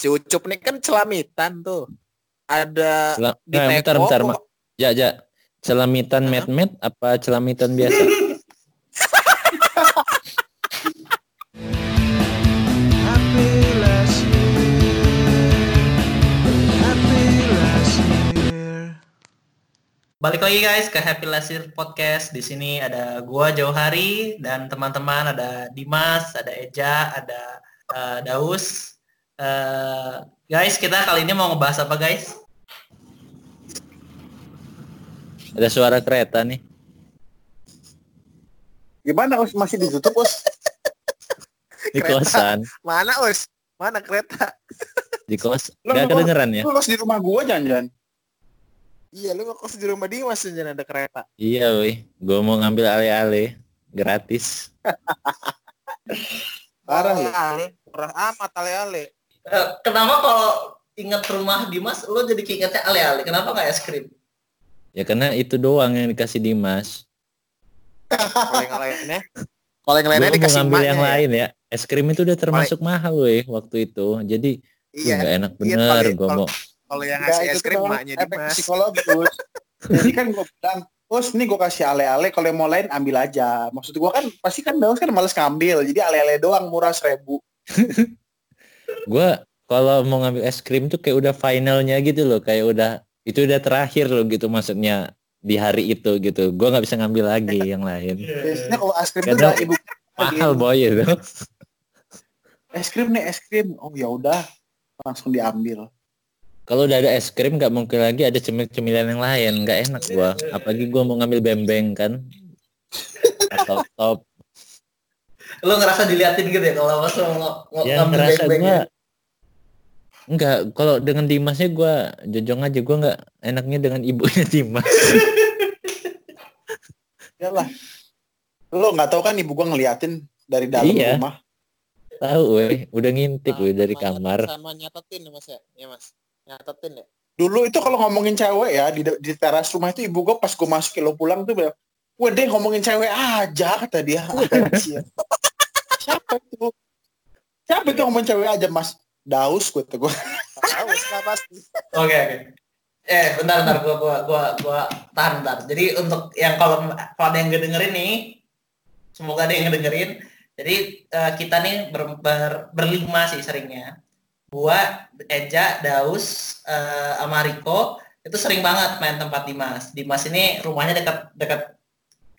si Ucup nih kan celamitan tuh. Ada Celam di nah, bentar, teko bentar. Mak. Ya, ya. Celamitan Hah? met-met apa celamitan biasa? Balik lagi guys ke Happy Last Year Podcast. Di sini ada gua Jauhari dan teman-teman ada Dimas, ada Eja, ada eh, Daus. Eh, guys, kita kali ini mau ngebahas apa guys? Ada suara kereta nih. Gimana Us masih ditutup Us? Di Kereta. kosan. Mana us? Mana kereta? Di kos. Lo Gak kedengeran ya? Lu kos di rumah gua jangan-jangan. Iya lu kos di rumah Dimas jangan ada kereta. Iya, wih. Gue mau ngambil ale-ale. Gratis. Parah lu. Ale, Murah amat ale-ale. Eh, kenapa kalau inget rumah Dimas, lo jadi keingetnya ale-ale? Kenapa nggak es krim? Ya karena itu doang yang dikasih Dimas. Kalau yang lainnya, kalau yang Gue lainnya mau dikasih ngambil yang ya. lain ya. Es krim itu udah termasuk mahal, weh, waktu itu. Jadi Iya. nggak enak Iya, bener. gue kalau- mau. Kalau yang ngasih itu es krim efek Dimas. psikologi Us. Jadi kan gua bilang, Us nih gua kasih ale-ale, kalau yang mau lain ambil aja. Maksud gua kan pasti kan Daus kan males ngambil, jadi ale-ale doang murah seribu. Gue kalau mau ngambil es krim tuh kayak udah finalnya gitu loh. Kayak udah itu udah terakhir loh gitu maksudnya di hari itu gitu. Gue nggak bisa ngambil lagi yang lain. Biasanya kalau es krim Kadang udah ibu Mahal boy itu. es krim nih es krim. Oh ya udah langsung diambil. Kalau udah ada es krim nggak mungkin lagi ada cemil-cemilan yang lain. Nggak enak gua. Apalagi gua mau ngambil bembeng kan. Atau top. Lo ngerasa diliatin gitu ya kalau pas lo Ya ngambil ngerasa gua ya? Enggak, kalau dengan Dimasnya gua jojong aja gua nggak enaknya dengan ibunya Dimas. Yalah. Lo nggak tahu kan ibu gua ngeliatin dari dalam Iya. rumah. Tahu weh, udah ngintip weh dari Sama- kamar. Sama nyatetin ya mas ya? Iya mas. Nyatetin ya? Dulu itu kalau ngomongin cewek ya di, di teras rumah itu ibu gua pas gua masuk lo pulang tuh bilang, Wah deh ngomongin cewek aja kata dia. Siapa itu? Siapa itu ngomongin cewek aja mas? Daus kata gua. Tahu nggak pasti. Oke oke. Eh bentar bentar gua gua gua gua tahan bentar. Jadi untuk yang kalau kalau ada yang ngedengerin nih, semoga ada yang ngedengerin. Jadi eh, kita nih ber, ber- berlima sih seringnya. Gua, Eja, Daus, eh, sama Riko itu sering banget main tempat Dimas. Dimas ini rumahnya dekat dekat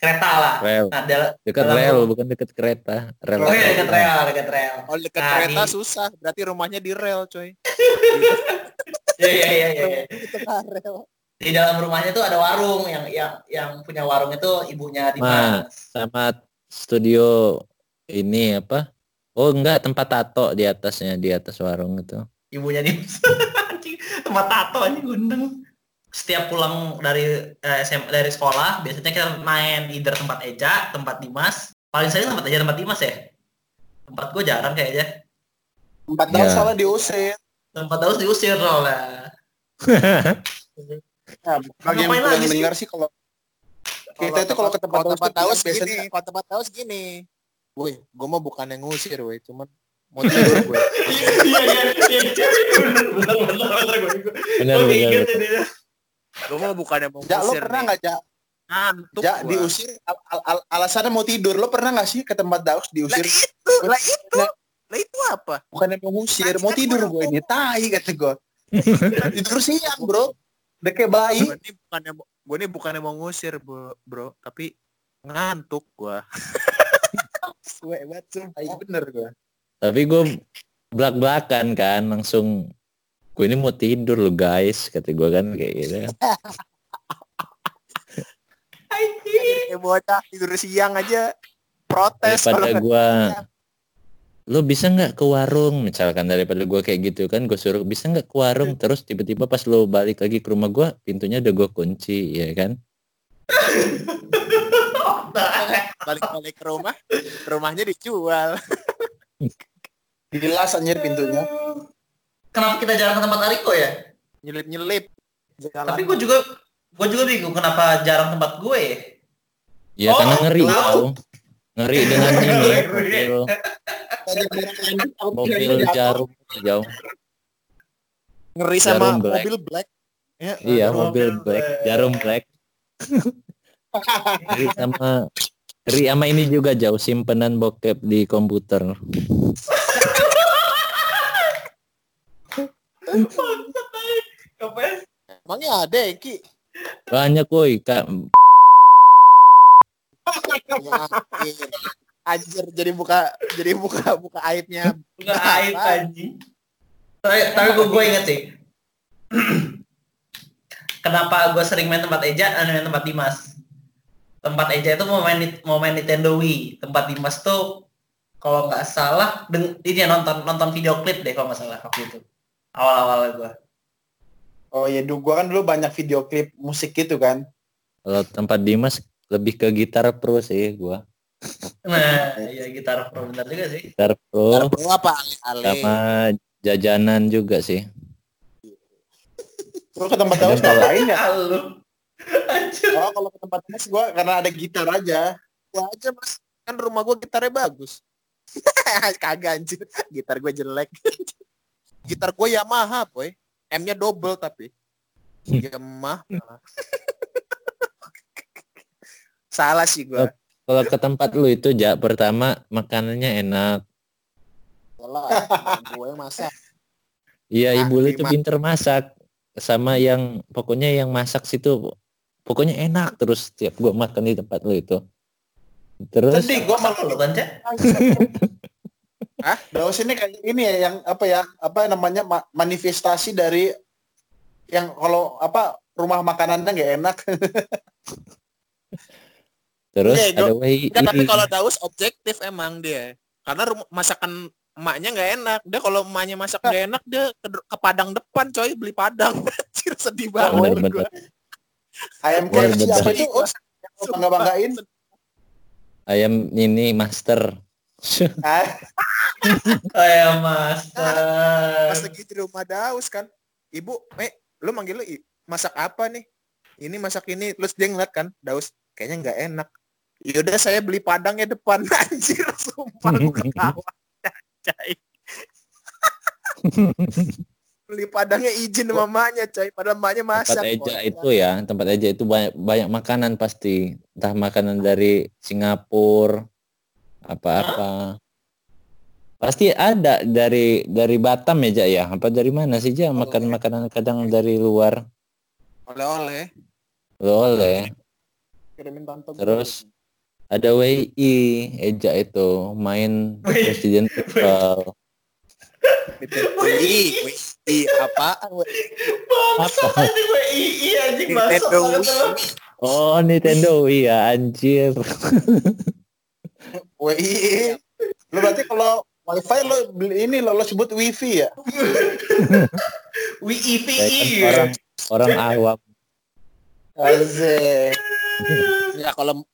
kereta lah. Rel, Nah, dal- dekat dalam rel bukan dekat kereta. Rel. Oh iya dekat rel, dekat rel. Kalau dekat Nah, kereta di- susah, berarti rumahnya di rel coy. Iya iya iya iya. iya. Di. Di dalam rumahnya tuh ada warung yang yang yang punya warung itu ibunya Dimas. sama studio ini apa? Oh enggak, tempat tato di atasnya, di atas warung itu. ibunya di tempat tato aja gundeng setiap pulang dari eh, SM dari sekolah biasanya kita main either tempat Eja tempat Dimas paling sering tempat Eja tempat Dimas ya tempat gue jarang kayaknya Empat Ya. tahun salah diusir. tempat Daus diusir soalnya Nah, bagi yang, lagi dengar sih kalau kita itu kalau ke tempat kalau tempat taus biasanya gini, kalau tempat taus gini. Woi, gue mau bukan yang ngusir, woi, cuman mau tidur gue. iya iya iya bener bener bener bener gue Benar inget benar. Gue mau bukan yang mau Ja, lo pernah nih. nggak Ja? Ngantuk Ja, gua. diusir al- al- al- alasannya mau tidur. Lo pernah nggak sih ke tempat daus Lah diusir? itu, lah itu, lah itu apa? Bukannya mau ngusir, mau tidur gue ini. Tai kata gue. tidur siang bro. Udah kayak bayi. Gue ini bukan yang gue ini bukan yang mau ngusir, bro, bro, tapi ngantuk gua. Banget sumpah. Tai bener gue. Tapi gue belak-belakan kan langsung gue ini mau tidur lo guys kata gue kan kayak gitu. Kayak bocah tidur siang aja. Protes daripada gue lo bisa nggak ke warung? Misalkan daripada gue kayak gitu kan gue suruh bisa nggak ke warung? Terus tiba-tiba pas lo balik lagi ke rumah gue pintunya udah gue kunci ya kan? Balik-balik ke rumah, rumahnya dijual. Dilas anjir pintunya. Kenapa kita jarang ke tempat Ariko ya Nyelip-nyelip. tapi gue juga gue juga bingung kenapa jarang tempat gue ya ya Oh, karena ngeri tahu. tau ngeri dengan ini Ngeri. mobil mobil jarum jauh Ngeri Jarum sama black. mobil black. Ya, Iya, Mobil mobil black. black, jarum black. Ri sama Ri sama ini juga jauh simpenan bokep di komputer. Ngapain? Emangnya ada ya, Ki? Banyak woi, Kak. Anjir, jadi buka jadi buka buka aibnya. Bukan aib anjing. Tapi, tapi gue, gue inget sih. Kenapa gue sering main tempat Eja dan main tempat Dimas? Tempat Eja itu mau main mau main Nintendo Wii. Tempat Dimas tuh kalau nggak salah deng, ini ya, nonton nonton video klip deh kalau nggak salah waktu itu. Awal-awal gue. Oh iya, dulu gua kan dulu banyak video klip musik gitu kan. Kalau tempat Dimas lebih ke gitar pro sih gua. Nah, iya gitar pro bener juga sih. Gitar pro Baru apa ale-ale? sama jajanan juga sih. Lu ke tempat kalau- ngapain ya? Anjir. Oh, kalau ke tempat Daus gua karena ada gitar aja. Gua aja mas kan rumah gua gitarnya bagus. Kagak anjir, gitar gua jelek. gitar gua Yamaha, boy. M-nya double tapi. Yamaha. Salah sih gua. Kalau ke tempat lu itu ja pertama makanannya enak. Salah. gue masak. Iya, Ah, ibu lu itu pinter masak. Sama yang pokoknya yang masak situ pokoknya enak terus tiap gua makan di tempat lu itu. Terus Sedih gua Masak lu kan, Cak? Daus ini kayak ini ya yang apa ya? Apa namanya ma- manifestasi dari yang kalau apa rumah makanannya nggak enak. terus Oke, ada wei Enggak, tapi kalau Daus objektif emang dia. Karena masakan emaknya nggak enak. Dia kalau emaknya masak nggak enak, dia ke, ke Padang depan coy beli Padang. Sedih banget bener, menurut bener. gua. Ayam KFC apa itu? Oh, yang bangga banggain. ayam ini master. Ah, Kayak Mas. Pas lagi di rumah Daus kan, ibu, eh, lu manggil lu "I- masak apa nih? Ini masak ini, terus dia ngeliat kan, Daus, kayaknya nggak enak. Yaudah saya beli padangnya depan anjir sumpah gua ketawa Cai. beli padangnya izin sama mamanya coy padahal mamanya masak tempat Eja Wah, itu ya, tempat Eja itu banyak banyak makanan pasti. Entah makanan dari Singapura apa-apa. Pasti ada dari dari Batam ya, Ja, ya. Apa dari mana sih, Ja? Makan makanan kadang dari luar. oleh-oleh Oleh. kirimin tante. Terus ada WI Eja itu main. Resident Evil. wih wih apaan wih Bangsat anjing bangsat Nintendo lu. Oh, Nintendo Wii ya, anjir. WI. Lo berarti kalau wifi lo ini lo, lo sebut wifi ya? Wii Saya kan orang orang awam. Azek. ya kalau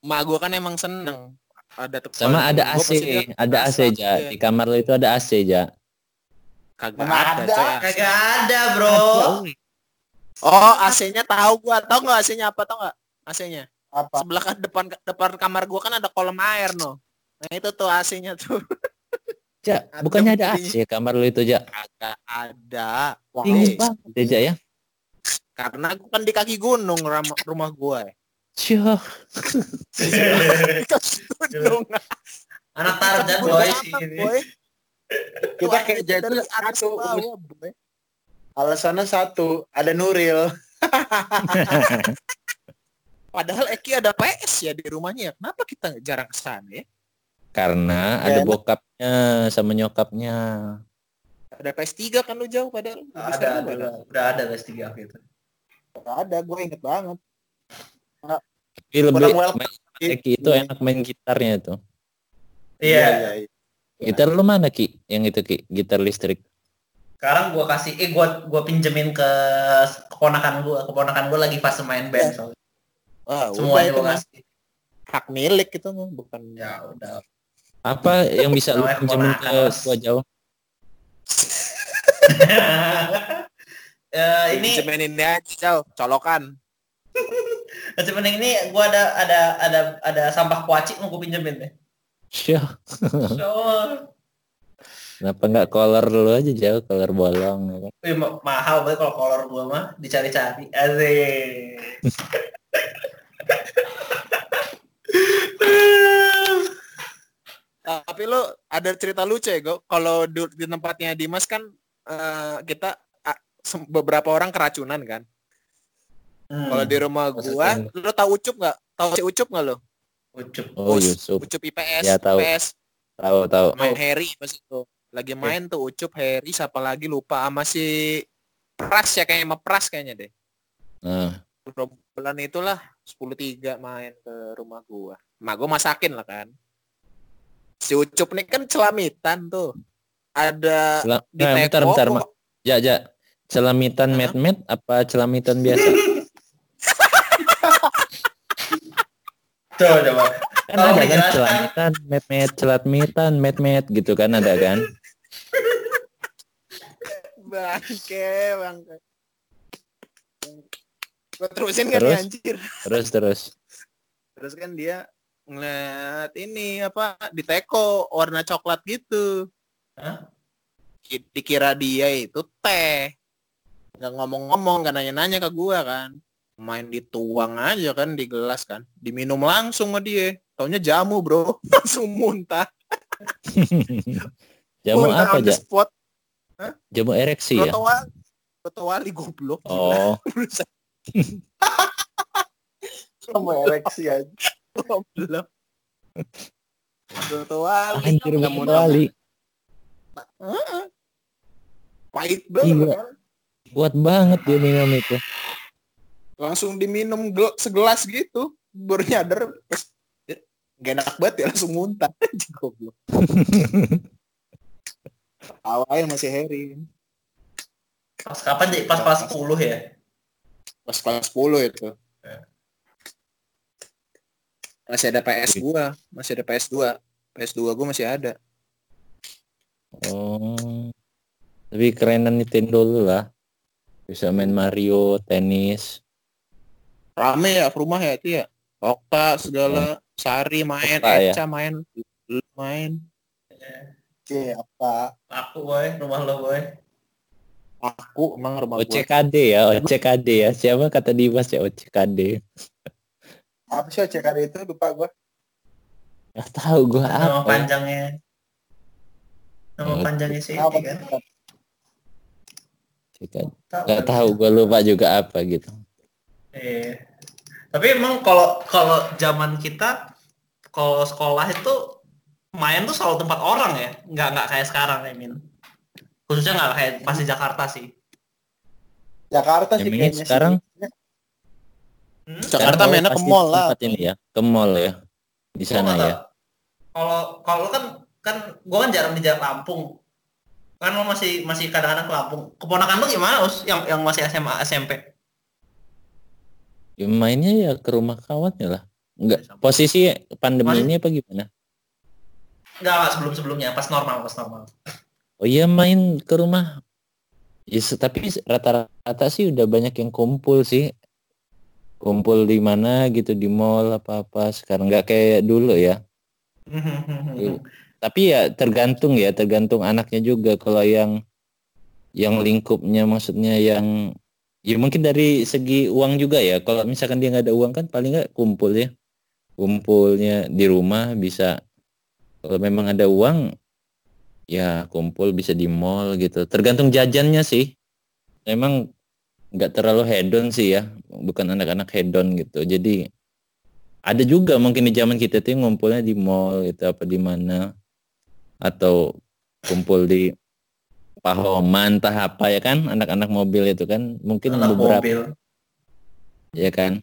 emak gua kan emang seneng ada tuh Sama ada AC, ada AC masak, ja. iya. Di kamar lo itu ada AC ja. kagak ada, ada? coy. Kagak ada, Bro. oh AC-nya tahu gua tahu nggak AC-nya apa tahu nggak AC-nya Apa? sebelah kan depan depan kamar gua kan ada kolam air no nah itu tuh AC-nya tuh Ja, Ada bukannya ada. AC kamar lo itu ja. kagak ada Wah, Tinggi eh, banget ya, Ja ya. karena gua kan di kaki gunung rumah gua ya. Cih, di kaki gunung Anak Tarzan boy sih ini. Kita kayak jadi satu. Alasannya satu, ada Nuril. Padahal Eki ada PS ya di rumahnya. Kenapa kita jarang ke sana ya? Karena Ya, ada enak. bokapnya sama nyokapnya. Ada PS3 kan lu jauh padahal. Ada, seru ada, padahal. udah ada guys tiga gitu. Nggak ada, gue inget banget. Tapi lebih main, Eki itu enak main gitarnya itu. Iya. iya. Gitar lu mana Ki? Yang itu Ki, gitar listrik. Sekarang gua kasih eh gua gua pinjemin ke keponakan gua. Keponakan gua lagi fase main band soalnya. Wah, Semuanya udah gua kasih. hak milik itu mah bukan Ya udah. Apa yang bisa lu pinjemin ke gua jauh? Eh ini Pinjemin ini aja jauh, colokan. cuman ini gua ada ada ada ada sampah kuaci mau gua pinjemin deh. Syah. So, Kenapa nggak color dulu aja jauh, color bolong ya kan? Wih, ma- mahal banget kalau kolor gua mah dicari-cari. Asik. Tapi lo ada cerita lucu ya, Go? Kalau di, di tempatnya Dimas kan eh, kita sem- beberapa orang keracunan kan. Hmm. Kalau di rumah gua, lo tahu Ucup nggak? Tahu si Ucup nggak lo? Ucup. Oh Us- Yusuf, Ucup IPS, Ya, tahu. IPS tahu tahu. main Harry pas itu. Lagi main tuh Ucup, Harry, siapa lagi lupa sama si Pras ya kayaknya sama Pras kayaknya deh. Nah, Bulan itulah 10-3 main ke rumah gua. Mak gua masakin lah kan. Si Ucup nih kan celamitan tuh. Ada Cela- di nah, bentar, teko, bentar, Mak. Ya, ya. Celamitan Hah? met-met apa celamitan biasa? Coba coba. kan Tolong ada kan celamitan, met-met, celatmitan, met-met gitu kan ada kan? Bangke, bangke. Terusin kan Terus? ya anjir. Terus terus. Terus kan dia ngeliat ini apa di teko warna coklat gitu. Hah? Ki- Dikira dia itu teh. Nggak ngomong-ngomong, nggak nanya-nanya ke gua kan. Main dituang aja kan di gelas kan. Diminum langsung sama dia. Taunya jamu bro. langsung muntah. Jamu muntah apa on the ja? spot. Jamu ereksi ya? Wali. Goblok. Oh, Sama ereksi aja. Goblok. Roto wali. anjir Nggak mau. Pahit banget. Kan. Kuat banget dia minum itu. langsung diminum gel- segelas gitu baru nyadar pas eh, gak enak banget ya langsung muntah goblok awalnya masih Harry Pas kapan jadi pas kelas 10 ya? pas kelas 10 itu masih ada PS gua masih ada PS 2 PS 2 gua masih ada Oh. Tapi kerenan Nintendo lu lah. Bisa main Mario, tenis. rame ya ke rumah ya itu ya Okta segala Sari main Okta ya? Eca main lu main Oke, apa? Aku boy, rumah lo boy. aku emang rumah gua OCKD ya, OCKD ya. Siapa kata Dimas ya OCKD? Apa sih OCKD itu? Lupa gua. Gak tahu gua Nama apa. ya. panjangnya. Nama Oh, panjangnya sih Apa? kan. OCKD. Gak tahu gua lupa juga apa gitu. Iya. Tapi emang kalau kalau zaman kita kalau sekolah itu main tuh selalu tempat orang ya, nggak nggak kayak sekarang ya Min. Khususnya nggak kayak pas di Jakarta sih. Jakarta sih Emangnya kayaknya sekarang? sih. Hmm? Jakarta mainnya ke mall lah. tempat ini ya, ke mall ya. Di sana ya. Kalau kalau kan kan gua kan jarang di Jakarta Lampung. Kan lo masih masih kadang-kadang ke Lampung. Keponakan lu gimana us? Yang yang masih SMA SMP? Ya, mainnya ya ke rumah kawannya lah. Enggak, posisi pandemi Masih- ini apa gimana? Enggak, enggak sebelum sebelumnya pas normal pas normal. Oh iya main ke rumah. Ya, se- tapi rata-rata sih udah banyak yang kumpul sih. Kumpul di mana gitu di mall apa-apa. Sekarang nggak kayak dulu ya. Iya. Tapi ya tergantung ya, tergantung anaknya juga. Kalau yang yang lingkupnya maksudnya yang ya mungkin dari segi uang juga ya. Kalau misalkan dia nggak ada uang kan paling nggak kumpul ya. Kumpulnya di rumah bisa. Kalau memang ada uang ya kumpul bisa di mall gitu. Tergantung jajannya sih. Memang nggak terlalu hedon sih ya. Bukan anak-anak hedon gitu. Jadi ada juga mungkin di zaman kita tuh ngumpulnya di mall gitu apa di mana atau kumpul di Pahoman entah apa ya kan anak-anak mobil itu kan mungkin Anak beberapa mobil. ya kan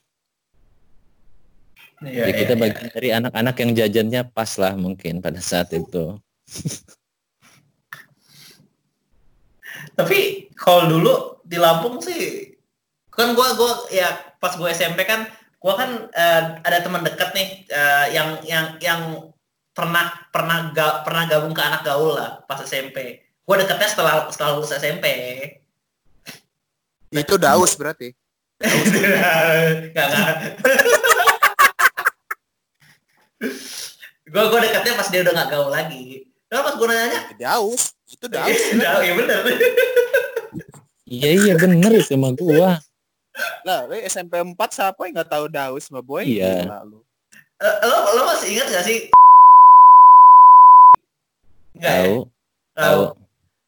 Iya, Jadi kita iya, bagian dari anak-anak yang jajannya pas lah mungkin pada saat itu Tapi kalau dulu di Lampung sih kan gua gua ya pas gua SMP kan gua kan eh, ada teman dekat nih eh, yang yang yang pernah pernah ga, pernah gabung ke anak gaul lah pas SMP. Gua deketnya setelah setelah lulus SMP. itu daus berarti gua gua deketnya pas dia udah nggak gaul lagi. Kenapa pas gue nanya? Daus. Itu Daus. Iya, iya bener. Iya iya bener itu sama gua. Lah, lu SMP 4 siapa yang nggak tahu Daus sama boy? Iya. Lu. Eh, lo, lo masih ingat gak sih? Enggak ya? Tahu Tahu. tahu.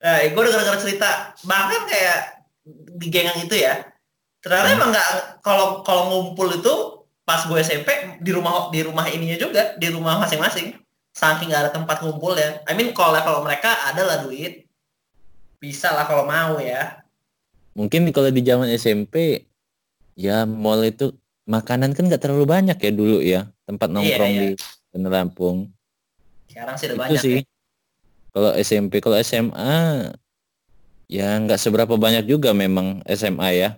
Nah, gue udah denger cerita bahkan kayak di gengang itu ya. Ternyata Hmm. emang nggak kalau kalau ngumpul itu pas gue SMP di rumah di rumah ininya juga di rumah masing-masing. Saking nggak ada tempat ngumpul ya. I mean kalau level mereka ada lah duit. Bisa lah kalau mau ya. Mungkin kalau di zaman SMP ya mall itu makanan kan nggak terlalu banyak ya dulu ya tempat nongkrong iya. di Bener Lampung. Sekarang sih udah itu banyak sih. ya. Kalau SMP, kalau SMA ya nggak seberapa banyak juga memang SMA ya.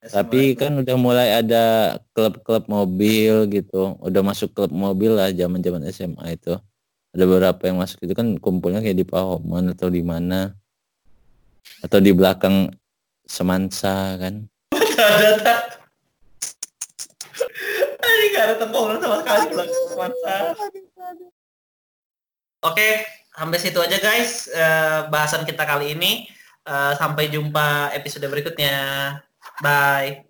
Tapi kan udah mulai ada klub-klub mobil gitu. Udah masuk klub mobil lah zaman-zaman SMA itu. Ada beberapa yang masuk itu kan kumpulnya kayak di Pahoman atau di mana. Atau di belakang Semansa kan. Gak ada tak. Ini gak ada tongkrongan sama sekali belum mantap. Oke, sampai situ aja guys eh, bahasan kita kali ini. Eh, sampai jumpa episode berikutnya. Bye.